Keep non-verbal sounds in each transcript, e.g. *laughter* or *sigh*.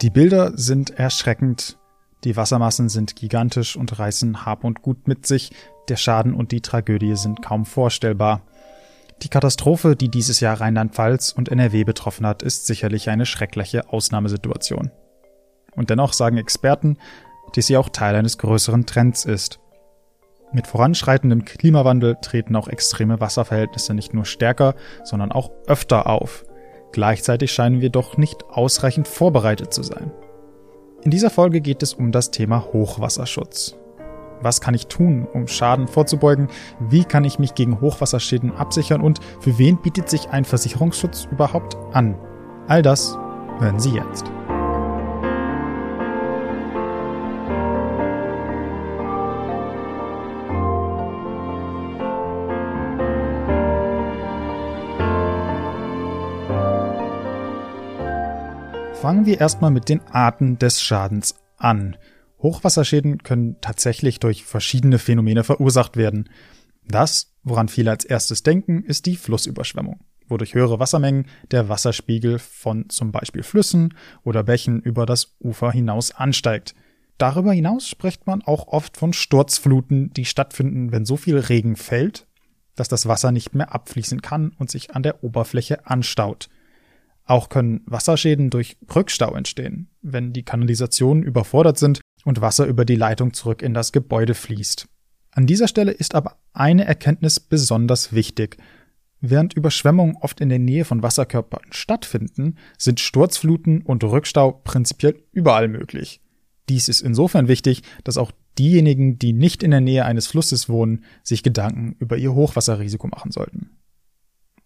Die Bilder sind erschreckend. Die Wassermassen sind gigantisch und reißen Hab und Gut mit sich. Der Schaden und die Tragödie sind kaum vorstellbar. Die Katastrophe, die dieses Jahr Rheinland-Pfalz und NRW betroffen hat, ist sicherlich eine schreckliche Ausnahmesituation. Und dennoch sagen Experten, dass sie auch Teil eines größeren Trends ist. Mit voranschreitendem Klimawandel treten auch extreme Wasserverhältnisse nicht nur stärker, sondern auch öfter auf. Gleichzeitig scheinen wir doch nicht ausreichend vorbereitet zu sein. In dieser Folge geht es um das Thema Hochwasserschutz. Was kann ich tun, um Schaden vorzubeugen? Wie kann ich mich gegen Hochwasserschäden absichern? Und für wen bietet sich ein Versicherungsschutz überhaupt an? All das hören Sie jetzt. Fangen wir erstmal mit den Arten des Schadens an. Hochwasserschäden können tatsächlich durch verschiedene Phänomene verursacht werden. Das, woran viele als erstes denken, ist die Flussüberschwemmung, wodurch höhere Wassermengen der Wasserspiegel von zum Beispiel Flüssen oder Bächen über das Ufer hinaus ansteigt. Darüber hinaus spricht man auch oft von Sturzfluten, die stattfinden, wenn so viel Regen fällt, dass das Wasser nicht mehr abfließen kann und sich an der Oberfläche anstaut. Auch können Wasserschäden durch Rückstau entstehen, wenn die Kanalisationen überfordert sind und Wasser über die Leitung zurück in das Gebäude fließt. An dieser Stelle ist aber eine Erkenntnis besonders wichtig. Während Überschwemmungen oft in der Nähe von Wasserkörpern stattfinden, sind Sturzfluten und Rückstau prinzipiell überall möglich. Dies ist insofern wichtig, dass auch diejenigen, die nicht in der Nähe eines Flusses wohnen, sich Gedanken über ihr Hochwasserrisiko machen sollten.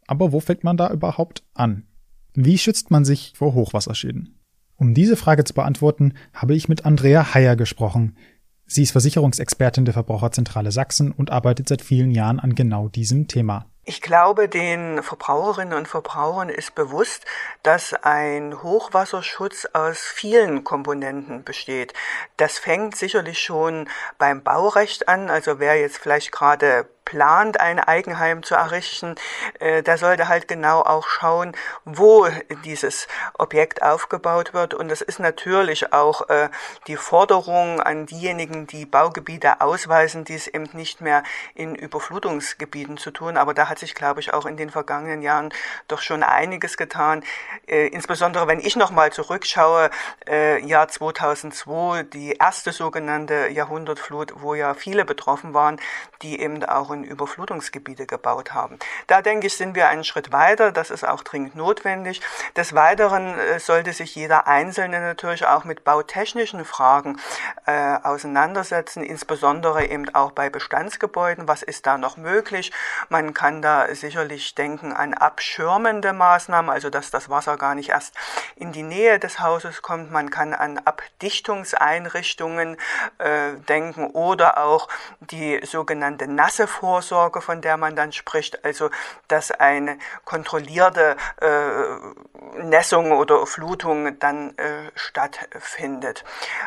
Aber wo fängt man da überhaupt an? Wie schützt man sich vor Hochwasserschäden? Um diese Frage zu beantworten, habe ich mit Andrea Heyer gesprochen. Sie ist Versicherungsexpertin der Verbraucherzentrale Sachsen und arbeitet seit vielen Jahren an genau diesem Thema. Ich glaube, den Verbraucherinnen und Verbrauchern ist bewusst, dass ein Hochwasserschutz aus vielen Komponenten besteht. Das fängt sicherlich schon beim Baurecht an. Also wer jetzt vielleicht gerade plant, ein Eigenheim zu errichten, äh, der sollte halt genau auch schauen, wo dieses Objekt aufgebaut wird. Und das ist natürlich auch äh, die Forderung an diejenigen, die Baugebiete ausweisen, dies eben nicht mehr in Überflutungsgebieten zu tun. Aber da hat sich, glaube ich, auch in den vergangenen Jahren doch schon einiges getan. Äh, insbesondere wenn ich nochmal zurückschaue, äh, Jahr 2002, die erste sogenannte Jahrhundertflut, wo ja viele betroffen waren, die eben auch in Überflutungsgebiete gebaut haben. Da denke ich, sind wir einen Schritt weiter. Das ist auch dringend notwendig. Des Weiteren äh, sollte sich jeder Einzelne natürlich auch mit bautechnischen Fragen äh, auseinandersetzen, insbesondere eben auch bei Bestandsgebäuden. Was ist da noch möglich? Man kann da sicherlich denken an abschirmende Maßnahmen, also dass das Wasser gar nicht erst in die Nähe des Hauses kommt. Man kann an Abdichtungseinrichtungen äh, denken oder auch die sogenannte nasse Vorsorge, von der man dann spricht, also dass eine kontrollierte äh, Nässung oder Flutung dann äh, stattfindet.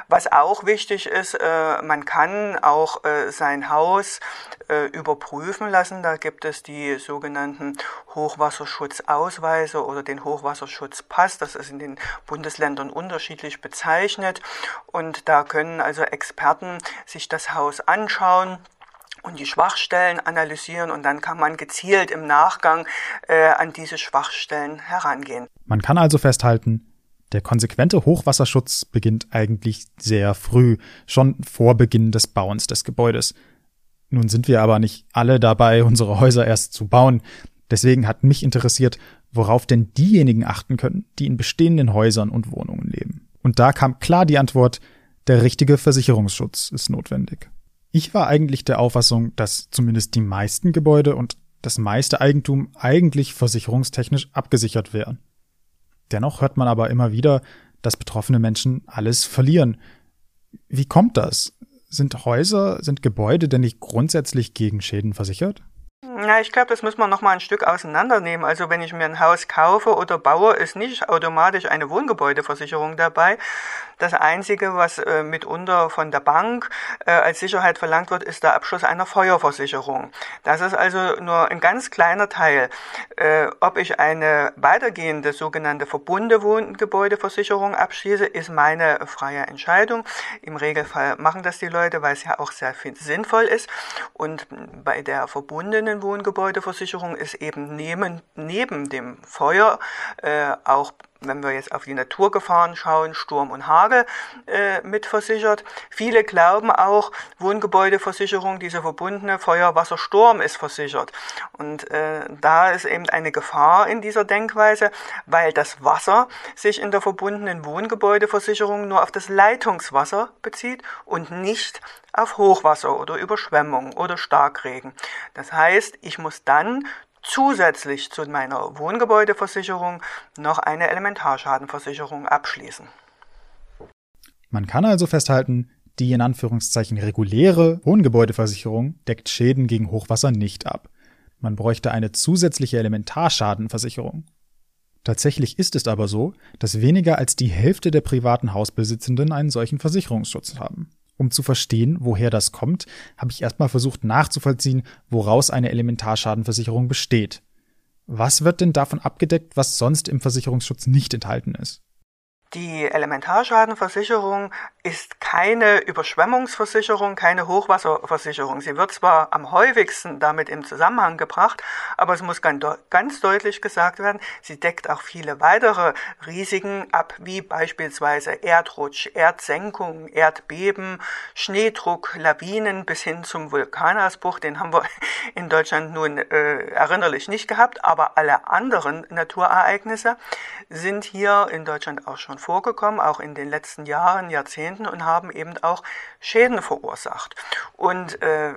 Was auch wichtig ist, äh, man kann auch äh, sein Haus äh, überprüfen lassen. Da gibt es die sogenannten Hochwasserschutzausweise oder den Hochwasserschutzpass. Das ist in den Bundesländern unterschiedlich bezeichnet. Und da können also Experten sich das Haus anschauen und die Schwachstellen analysieren und dann kann man gezielt im Nachgang äh, an diese Schwachstellen herangehen. Man kann also festhalten, der konsequente Hochwasserschutz beginnt eigentlich sehr früh, schon vor Beginn des Bauens des Gebäudes. Nun sind wir aber nicht alle dabei, *laughs* unsere Häuser erst zu bauen. Deswegen hat mich interessiert, worauf denn diejenigen achten können, die in bestehenden Häusern und Wohnungen leben. Und da kam klar die Antwort, der richtige Versicherungsschutz ist notwendig. Ich war eigentlich der Auffassung, dass zumindest die meisten Gebäude und das meiste Eigentum eigentlich versicherungstechnisch abgesichert wären. Dennoch hört man aber immer wieder, dass betroffene Menschen alles verlieren. Wie kommt das? Sind Häuser, sind Gebäude denn nicht grundsätzlich gegen Schäden versichert? Na, ich glaube, das muss man noch mal ein Stück auseinandernehmen. Also wenn ich mir ein Haus kaufe oder baue, ist nicht automatisch eine Wohngebäudeversicherung dabei. Das Einzige, was äh, mitunter von der Bank äh, als Sicherheit verlangt wird, ist der Abschluss einer Feuerversicherung. Das ist also nur ein ganz kleiner Teil. Äh, ob ich eine weitergehende sogenannte verbundene Wohngebäudeversicherung abschließe, ist meine freie Entscheidung. Im Regelfall machen das die Leute, weil es ja auch sehr sinnvoll ist. Und bei der verbundenen Wohngebäudeversicherung ist eben neben, neben dem Feuer äh, auch wenn wir jetzt auf die Naturgefahren schauen, Sturm und Hagel äh, mitversichert. Viele glauben auch, Wohngebäudeversicherung, diese verbundene Feuer, Wasser, Sturm ist versichert. Und äh, da ist eben eine Gefahr in dieser Denkweise, weil das Wasser sich in der verbundenen Wohngebäudeversicherung nur auf das Leitungswasser bezieht und nicht auf Hochwasser oder Überschwemmung oder Starkregen. Das heißt, ich muss dann zusätzlich zu meiner Wohngebäudeversicherung noch eine Elementarschadenversicherung abschließen. Man kann also festhalten, die in Anführungszeichen reguläre Wohngebäudeversicherung deckt Schäden gegen Hochwasser nicht ab. Man bräuchte eine zusätzliche Elementarschadenversicherung. Tatsächlich ist es aber so, dass weniger als die Hälfte der privaten Hausbesitzenden einen solchen Versicherungsschutz haben. Um zu verstehen, woher das kommt, habe ich erstmal versucht nachzuvollziehen, woraus eine Elementarschadenversicherung besteht. Was wird denn davon abgedeckt, was sonst im Versicherungsschutz nicht enthalten ist? Die Elementarschadenversicherung ist keine Überschwemmungsversicherung, keine Hochwasserversicherung. Sie wird zwar am häufigsten damit im Zusammenhang gebracht, aber es muss ganz deutlich gesagt werden, sie deckt auch viele weitere Risiken ab, wie beispielsweise Erdrutsch, Erdsenkung, Erdbeben, Schneedruck, Lawinen bis hin zum Vulkanausbruch. Den haben wir *laughs* in Deutschland nun äh, erinnerlich nicht gehabt, aber alle anderen Naturereignisse sind hier in Deutschland auch schon vorgekommen, auch in den letzten Jahren, Jahrzehnten und haben eben auch Schäden verursacht. Und äh,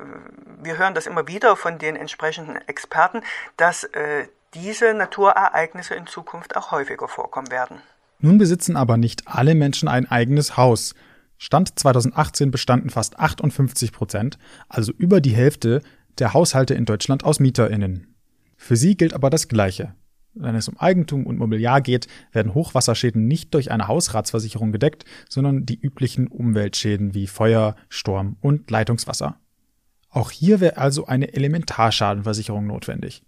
wir hören das immer wieder von den entsprechenden Experten, dass äh, diese Naturereignisse in Zukunft auch häufiger vorkommen werden. Nun besitzen aber nicht alle Menschen ein eigenes Haus. Stand 2018 bestanden fast 58 Prozent, also über die Hälfte der Haushalte in Deutschland aus MieterInnen. Für sie gilt aber das Gleiche. Wenn es um Eigentum und Mobiliar geht, werden Hochwasserschäden nicht durch eine Hausratsversicherung gedeckt, sondern die üblichen Umweltschäden wie Feuer, Sturm und Leitungswasser. Auch hier wäre also eine Elementarschadenversicherung notwendig.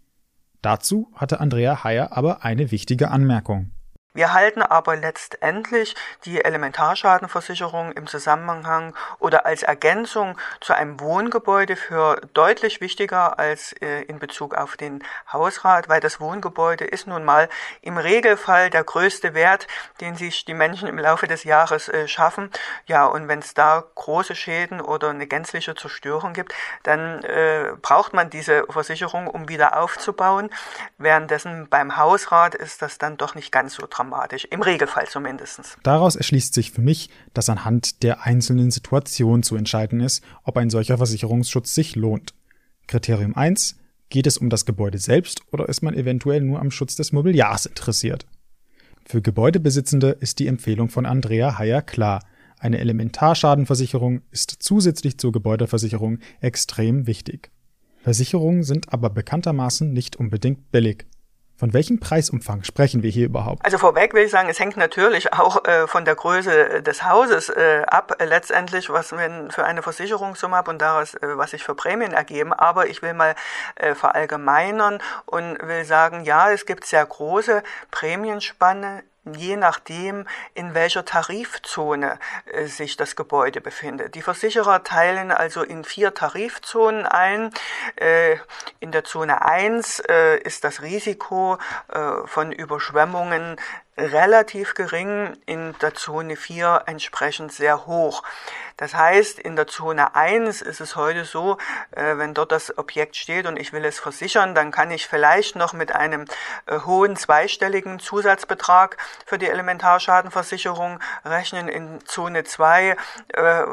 Dazu hatte Andrea Heyer aber eine wichtige Anmerkung. Wir halten aber letztendlich die Elementarschadenversicherung im Zusammenhang oder als Ergänzung zu einem Wohngebäude für deutlich wichtiger als äh, in Bezug auf den Hausrat, weil das Wohngebäude ist nun mal im Regelfall der größte Wert, den sich die Menschen im Laufe des Jahres äh, schaffen. Ja, und wenn es da große Schäden oder eine gänzliche Zerstörung gibt, dann äh, braucht man diese Versicherung, um wieder aufzubauen. Währenddessen beim Hausrat ist das dann doch nicht ganz so dramatisch dramatisch, im Regelfall zumindest. Daraus erschließt sich für mich, dass anhand der einzelnen Situation zu entscheiden ist, ob ein solcher Versicherungsschutz sich lohnt. Kriterium 1. Geht es um das Gebäude selbst oder ist man eventuell nur am Schutz des Mobiliars interessiert? Für Gebäudebesitzende ist die Empfehlung von Andrea Heyer klar. Eine Elementarschadenversicherung ist zusätzlich zur Gebäudeversicherung extrem wichtig. Versicherungen sind aber bekanntermaßen nicht unbedingt billig. Von welchem Preisumfang sprechen wir hier überhaupt? Also vorweg will ich sagen, es hängt natürlich auch äh, von der Größe des Hauses äh, ab, äh, letztendlich, was wir für eine Versicherungssumme habe und daraus, äh, was sich für Prämien ergeben. Aber ich will mal äh, verallgemeinern und will sagen, ja, es gibt sehr große Prämienspanne je nachdem, in welcher Tarifzone äh, sich das Gebäude befindet. Die Versicherer teilen also in vier Tarifzonen ein. Äh, in der Zone 1 äh, ist das Risiko äh, von Überschwemmungen relativ gering, in der Zone 4 entsprechend sehr hoch. Das heißt, in der Zone 1 ist es heute so, äh, wenn dort das Objekt steht und ich will es versichern, dann kann ich vielleicht noch mit einem äh, hohen zweistelligen Zusatzbetrag für die Elementarschadenversicherung rechnen. In Zone 2 äh,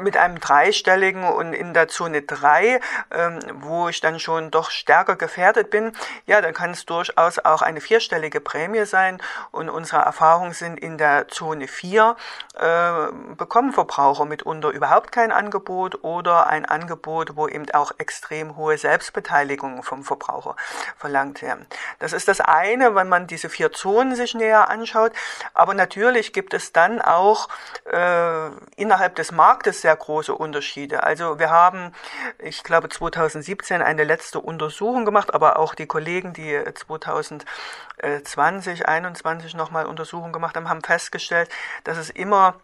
mit einem dreistelligen und in der Zone 3, ähm, wo ich dann schon doch stärker gefährdet bin, ja, dann kann es durchaus auch eine vierstellige Prämie sein und und unsere Erfahrungen sind in der Zone 4, äh, bekommen Verbraucher mitunter überhaupt kein Angebot oder ein Angebot, wo eben auch extrem hohe Selbstbeteiligung vom Verbraucher verlangt werden. Das ist das eine, wenn man diese vier Zonen sich näher anschaut. Aber natürlich gibt es dann auch äh, innerhalb des Marktes sehr große Unterschiede. Also wir haben, ich glaube, 2017 eine letzte Untersuchung gemacht, aber auch die Kollegen, die 2020, 2021 nochmal Untersuchungen gemacht haben, haben festgestellt, dass es immer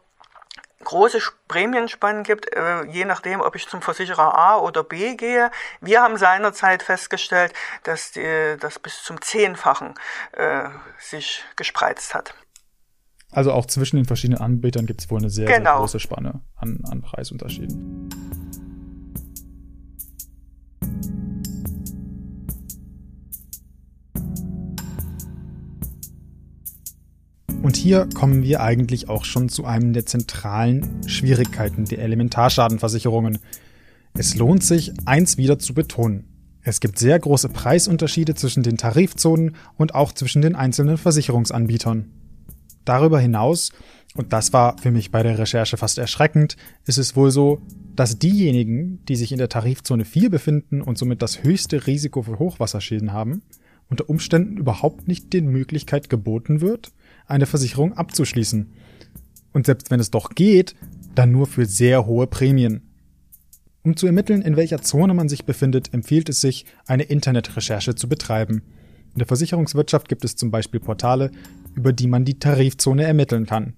große Prämienspannen gibt, äh, je nachdem, ob ich zum Versicherer A oder B gehe. Wir haben seinerzeit festgestellt, dass das bis zum Zehnfachen äh, sich gespreizt hat. Also auch zwischen den verschiedenen Anbietern gibt es wohl eine sehr, genau. sehr große Spanne an, an Preisunterschieden. Und hier kommen wir eigentlich auch schon zu einem der zentralen Schwierigkeiten der Elementarschadenversicherungen. Es lohnt sich, eins wieder zu betonen. Es gibt sehr große Preisunterschiede zwischen den Tarifzonen und auch zwischen den einzelnen Versicherungsanbietern. Darüber hinaus, und das war für mich bei der Recherche fast erschreckend, ist es wohl so, dass diejenigen, die sich in der Tarifzone 4 befinden und somit das höchste Risiko für Hochwasserschäden haben, unter Umständen überhaupt nicht den Möglichkeit geboten wird, eine Versicherung abzuschließen. Und selbst wenn es doch geht, dann nur für sehr hohe Prämien. Um zu ermitteln, in welcher Zone man sich befindet, empfiehlt es sich, eine Internetrecherche zu betreiben. In der Versicherungswirtschaft gibt es zum Beispiel Portale, über die man die Tarifzone ermitteln kann.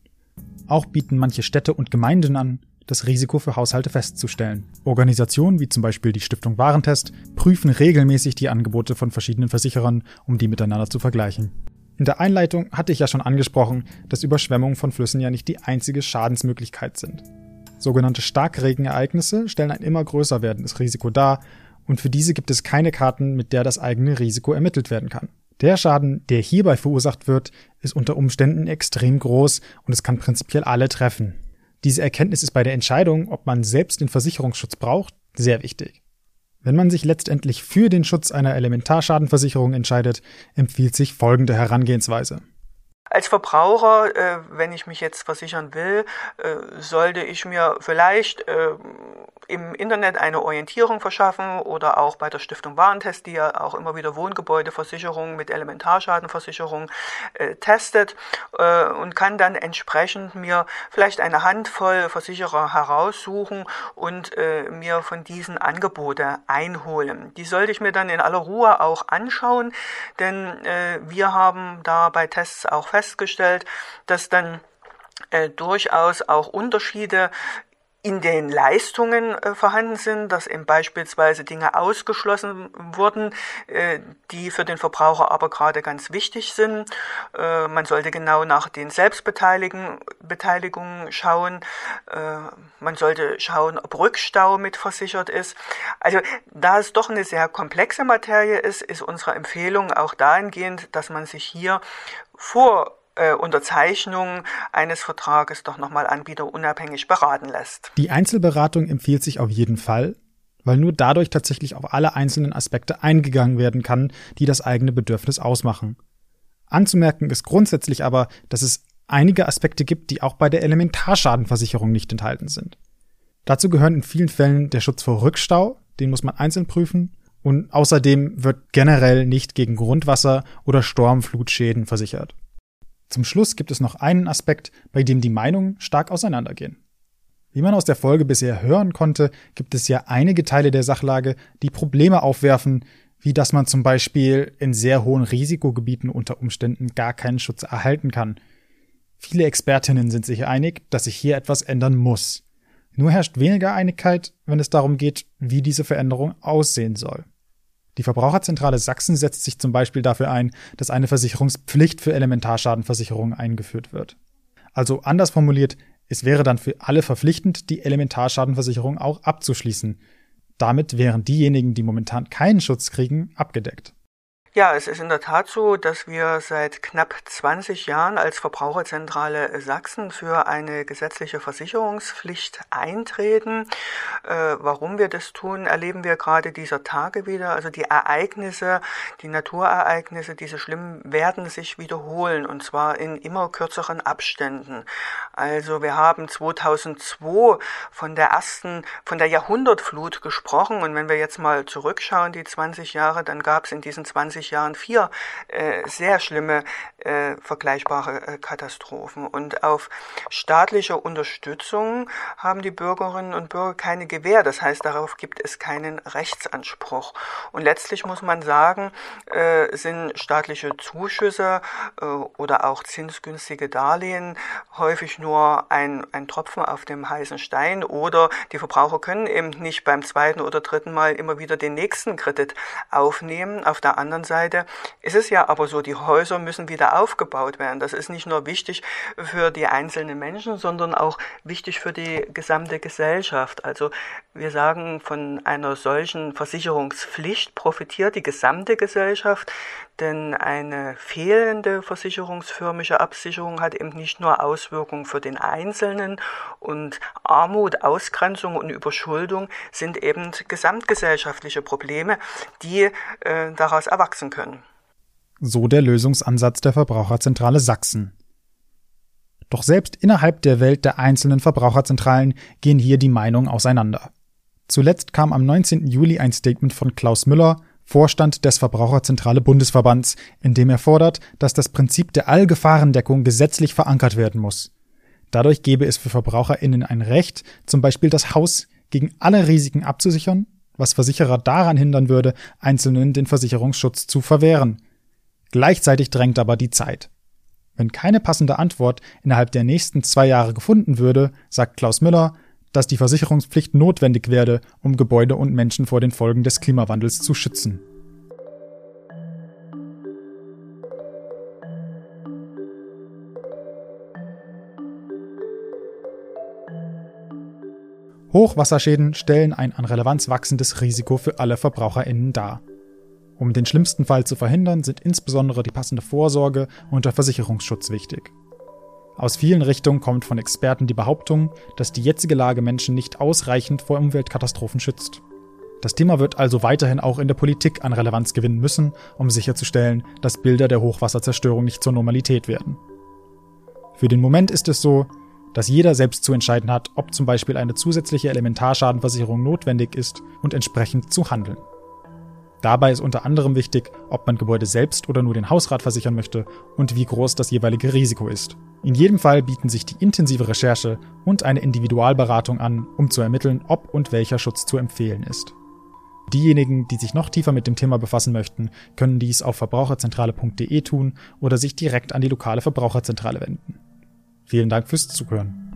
Auch bieten manche Städte und Gemeinden an, das Risiko für Haushalte festzustellen. Organisationen wie zum Beispiel die Stiftung Warentest prüfen regelmäßig die Angebote von verschiedenen Versicherern, um die miteinander zu vergleichen. In der Einleitung hatte ich ja schon angesprochen, dass Überschwemmungen von Flüssen ja nicht die einzige Schadensmöglichkeit sind. Sogenannte Starkregenereignisse stellen ein immer größer werdendes Risiko dar und für diese gibt es keine Karten, mit der das eigene Risiko ermittelt werden kann. Der Schaden, der hierbei verursacht wird, ist unter Umständen extrem groß und es kann prinzipiell alle treffen. Diese Erkenntnis ist bei der Entscheidung, ob man selbst den Versicherungsschutz braucht, sehr wichtig. Wenn man sich letztendlich für den Schutz einer Elementarschadenversicherung entscheidet, empfiehlt sich folgende Herangehensweise. Als Verbraucher, äh, wenn ich mich jetzt versichern will, äh, sollte ich mir vielleicht äh, im Internet eine Orientierung verschaffen oder auch bei der Stiftung Warentest, die ja auch immer wieder Wohngebäudeversicherungen mit Elementarschadenversicherung äh, testet äh, und kann dann entsprechend mir vielleicht eine Handvoll Versicherer heraussuchen und äh, mir von diesen Angebote einholen. Die sollte ich mir dann in aller Ruhe auch anschauen, denn wir haben da bei Tests auch festgestellt, dass dann äh, durchaus auch Unterschiede in den Leistungen äh, vorhanden sind, dass eben beispielsweise Dinge ausgeschlossen wurden, äh, die für den Verbraucher aber gerade ganz wichtig sind. Äh, man sollte genau nach den Selbstbeteiligungen schauen. Äh, man sollte schauen, ob Rückstau mitversichert ist. Also da es doch eine sehr komplexe Materie ist, ist unsere Empfehlung auch dahingehend, dass man sich hier vor äh, Unterzeichnung eines Vertrages doch nochmal anbieterunabhängig beraten lässt. Die Einzelberatung empfiehlt sich auf jeden Fall, weil nur dadurch tatsächlich auf alle einzelnen Aspekte eingegangen werden kann, die das eigene Bedürfnis ausmachen. Anzumerken ist grundsätzlich aber, dass es einige Aspekte gibt, die auch bei der Elementarschadenversicherung nicht enthalten sind. Dazu gehören in vielen Fällen der Schutz vor Rückstau, den muss man einzeln prüfen, und außerdem wird generell nicht gegen Grundwasser- oder Sturmflutschäden versichert. Zum Schluss gibt es noch einen Aspekt, bei dem die Meinungen stark auseinandergehen. Wie man aus der Folge bisher hören konnte, gibt es ja einige Teile der Sachlage, die Probleme aufwerfen, wie dass man zum Beispiel in sehr hohen Risikogebieten unter Umständen gar keinen Schutz erhalten kann. Viele Expertinnen sind sich einig, dass sich hier etwas ändern muss. Nur herrscht weniger Einigkeit, wenn es darum geht, wie diese Veränderung aussehen soll. Die Verbraucherzentrale Sachsen setzt sich zum Beispiel dafür ein, dass eine Versicherungspflicht für Elementarschadenversicherungen eingeführt wird. Also anders formuliert, es wäre dann für alle verpflichtend, die Elementarschadenversicherung auch abzuschließen. Damit wären diejenigen, die momentan keinen Schutz kriegen, abgedeckt. Ja, es ist in der Tat so, dass wir seit knapp 20 Jahren als Verbraucherzentrale Sachsen für eine gesetzliche Versicherungspflicht eintreten. Äh, warum wir das tun, erleben wir gerade dieser Tage wieder. Also die Ereignisse, die Naturereignisse, diese schlimmen, werden sich wiederholen und zwar in immer kürzeren Abständen. Also wir haben 2002 von der ersten, von der Jahrhundertflut gesprochen und wenn wir jetzt mal zurückschauen, die 20 Jahre, dann gab es in diesen 20 Jahren vier äh, sehr schlimme äh, vergleichbare äh, Katastrophen. Und auf staatlicher Unterstützung haben die Bürgerinnen und Bürger keine Gewähr. Das heißt, darauf gibt es keinen Rechtsanspruch. Und letztlich muss man sagen, äh, sind staatliche Zuschüsse äh, oder auch zinsgünstige Darlehen häufig nur ein, ein Tropfen auf dem heißen Stein oder die Verbraucher können eben nicht beim zweiten oder dritten Mal immer wieder den nächsten Kredit aufnehmen. Auf der anderen Seite ist es ja aber so, die Häuser müssen wieder aufgebaut werden. Das ist nicht nur wichtig für die einzelnen Menschen, sondern auch wichtig für die gesamte Gesellschaft. Also wir sagen, von einer solchen Versicherungspflicht profitiert die gesamte Gesellschaft, denn eine fehlende versicherungsförmige Absicherung hat eben nicht nur Auswirkungen für den Einzelnen und Armut, Ausgrenzung und Überschuldung sind eben gesamtgesellschaftliche Probleme, die äh, daraus erwachsen können. So der Lösungsansatz der Verbraucherzentrale Sachsen. Doch selbst innerhalb der Welt der einzelnen Verbraucherzentralen gehen hier die Meinungen auseinander. Zuletzt kam am 19. Juli ein Statement von Klaus Müller, Vorstand des Verbraucherzentrale Bundesverbands, in dem er fordert, dass das Prinzip der Allgefahrendeckung gesetzlich verankert werden muss. Dadurch gäbe es für VerbraucherInnen ein Recht, zum Beispiel das Haus gegen alle Risiken abzusichern, was Versicherer daran hindern würde, Einzelnen den Versicherungsschutz zu verwehren. Gleichzeitig drängt aber die Zeit. Wenn keine passende Antwort innerhalb der nächsten zwei Jahre gefunden würde, sagt Klaus Müller, dass die Versicherungspflicht notwendig werde, um Gebäude und Menschen vor den Folgen des Klimawandels zu schützen. Hochwasserschäden stellen ein an Relevanz wachsendes Risiko für alle VerbraucherInnen dar. Um den schlimmsten Fall zu verhindern, sind insbesondere die passende Vorsorge und der Versicherungsschutz wichtig. Aus vielen Richtungen kommt von Experten die Behauptung, dass die jetzige Lage Menschen nicht ausreichend vor Umweltkatastrophen schützt. Das Thema wird also weiterhin auch in der Politik an Relevanz gewinnen müssen, um sicherzustellen, dass Bilder der Hochwasserzerstörung nicht zur Normalität werden. Für den Moment ist es so, dass jeder selbst zu entscheiden hat, ob zum Beispiel eine zusätzliche Elementarschadenversicherung notwendig ist und entsprechend zu handeln. Dabei ist unter anderem wichtig, ob man Gebäude selbst oder nur den Hausrat versichern möchte und wie groß das jeweilige Risiko ist. In jedem Fall bieten sich die intensive Recherche und eine Individualberatung an, um zu ermitteln, ob und welcher Schutz zu empfehlen ist. Diejenigen, die sich noch tiefer mit dem Thema befassen möchten, können dies auf verbraucherzentrale.de tun oder sich direkt an die lokale Verbraucherzentrale wenden. Vielen Dank fürs Zuhören.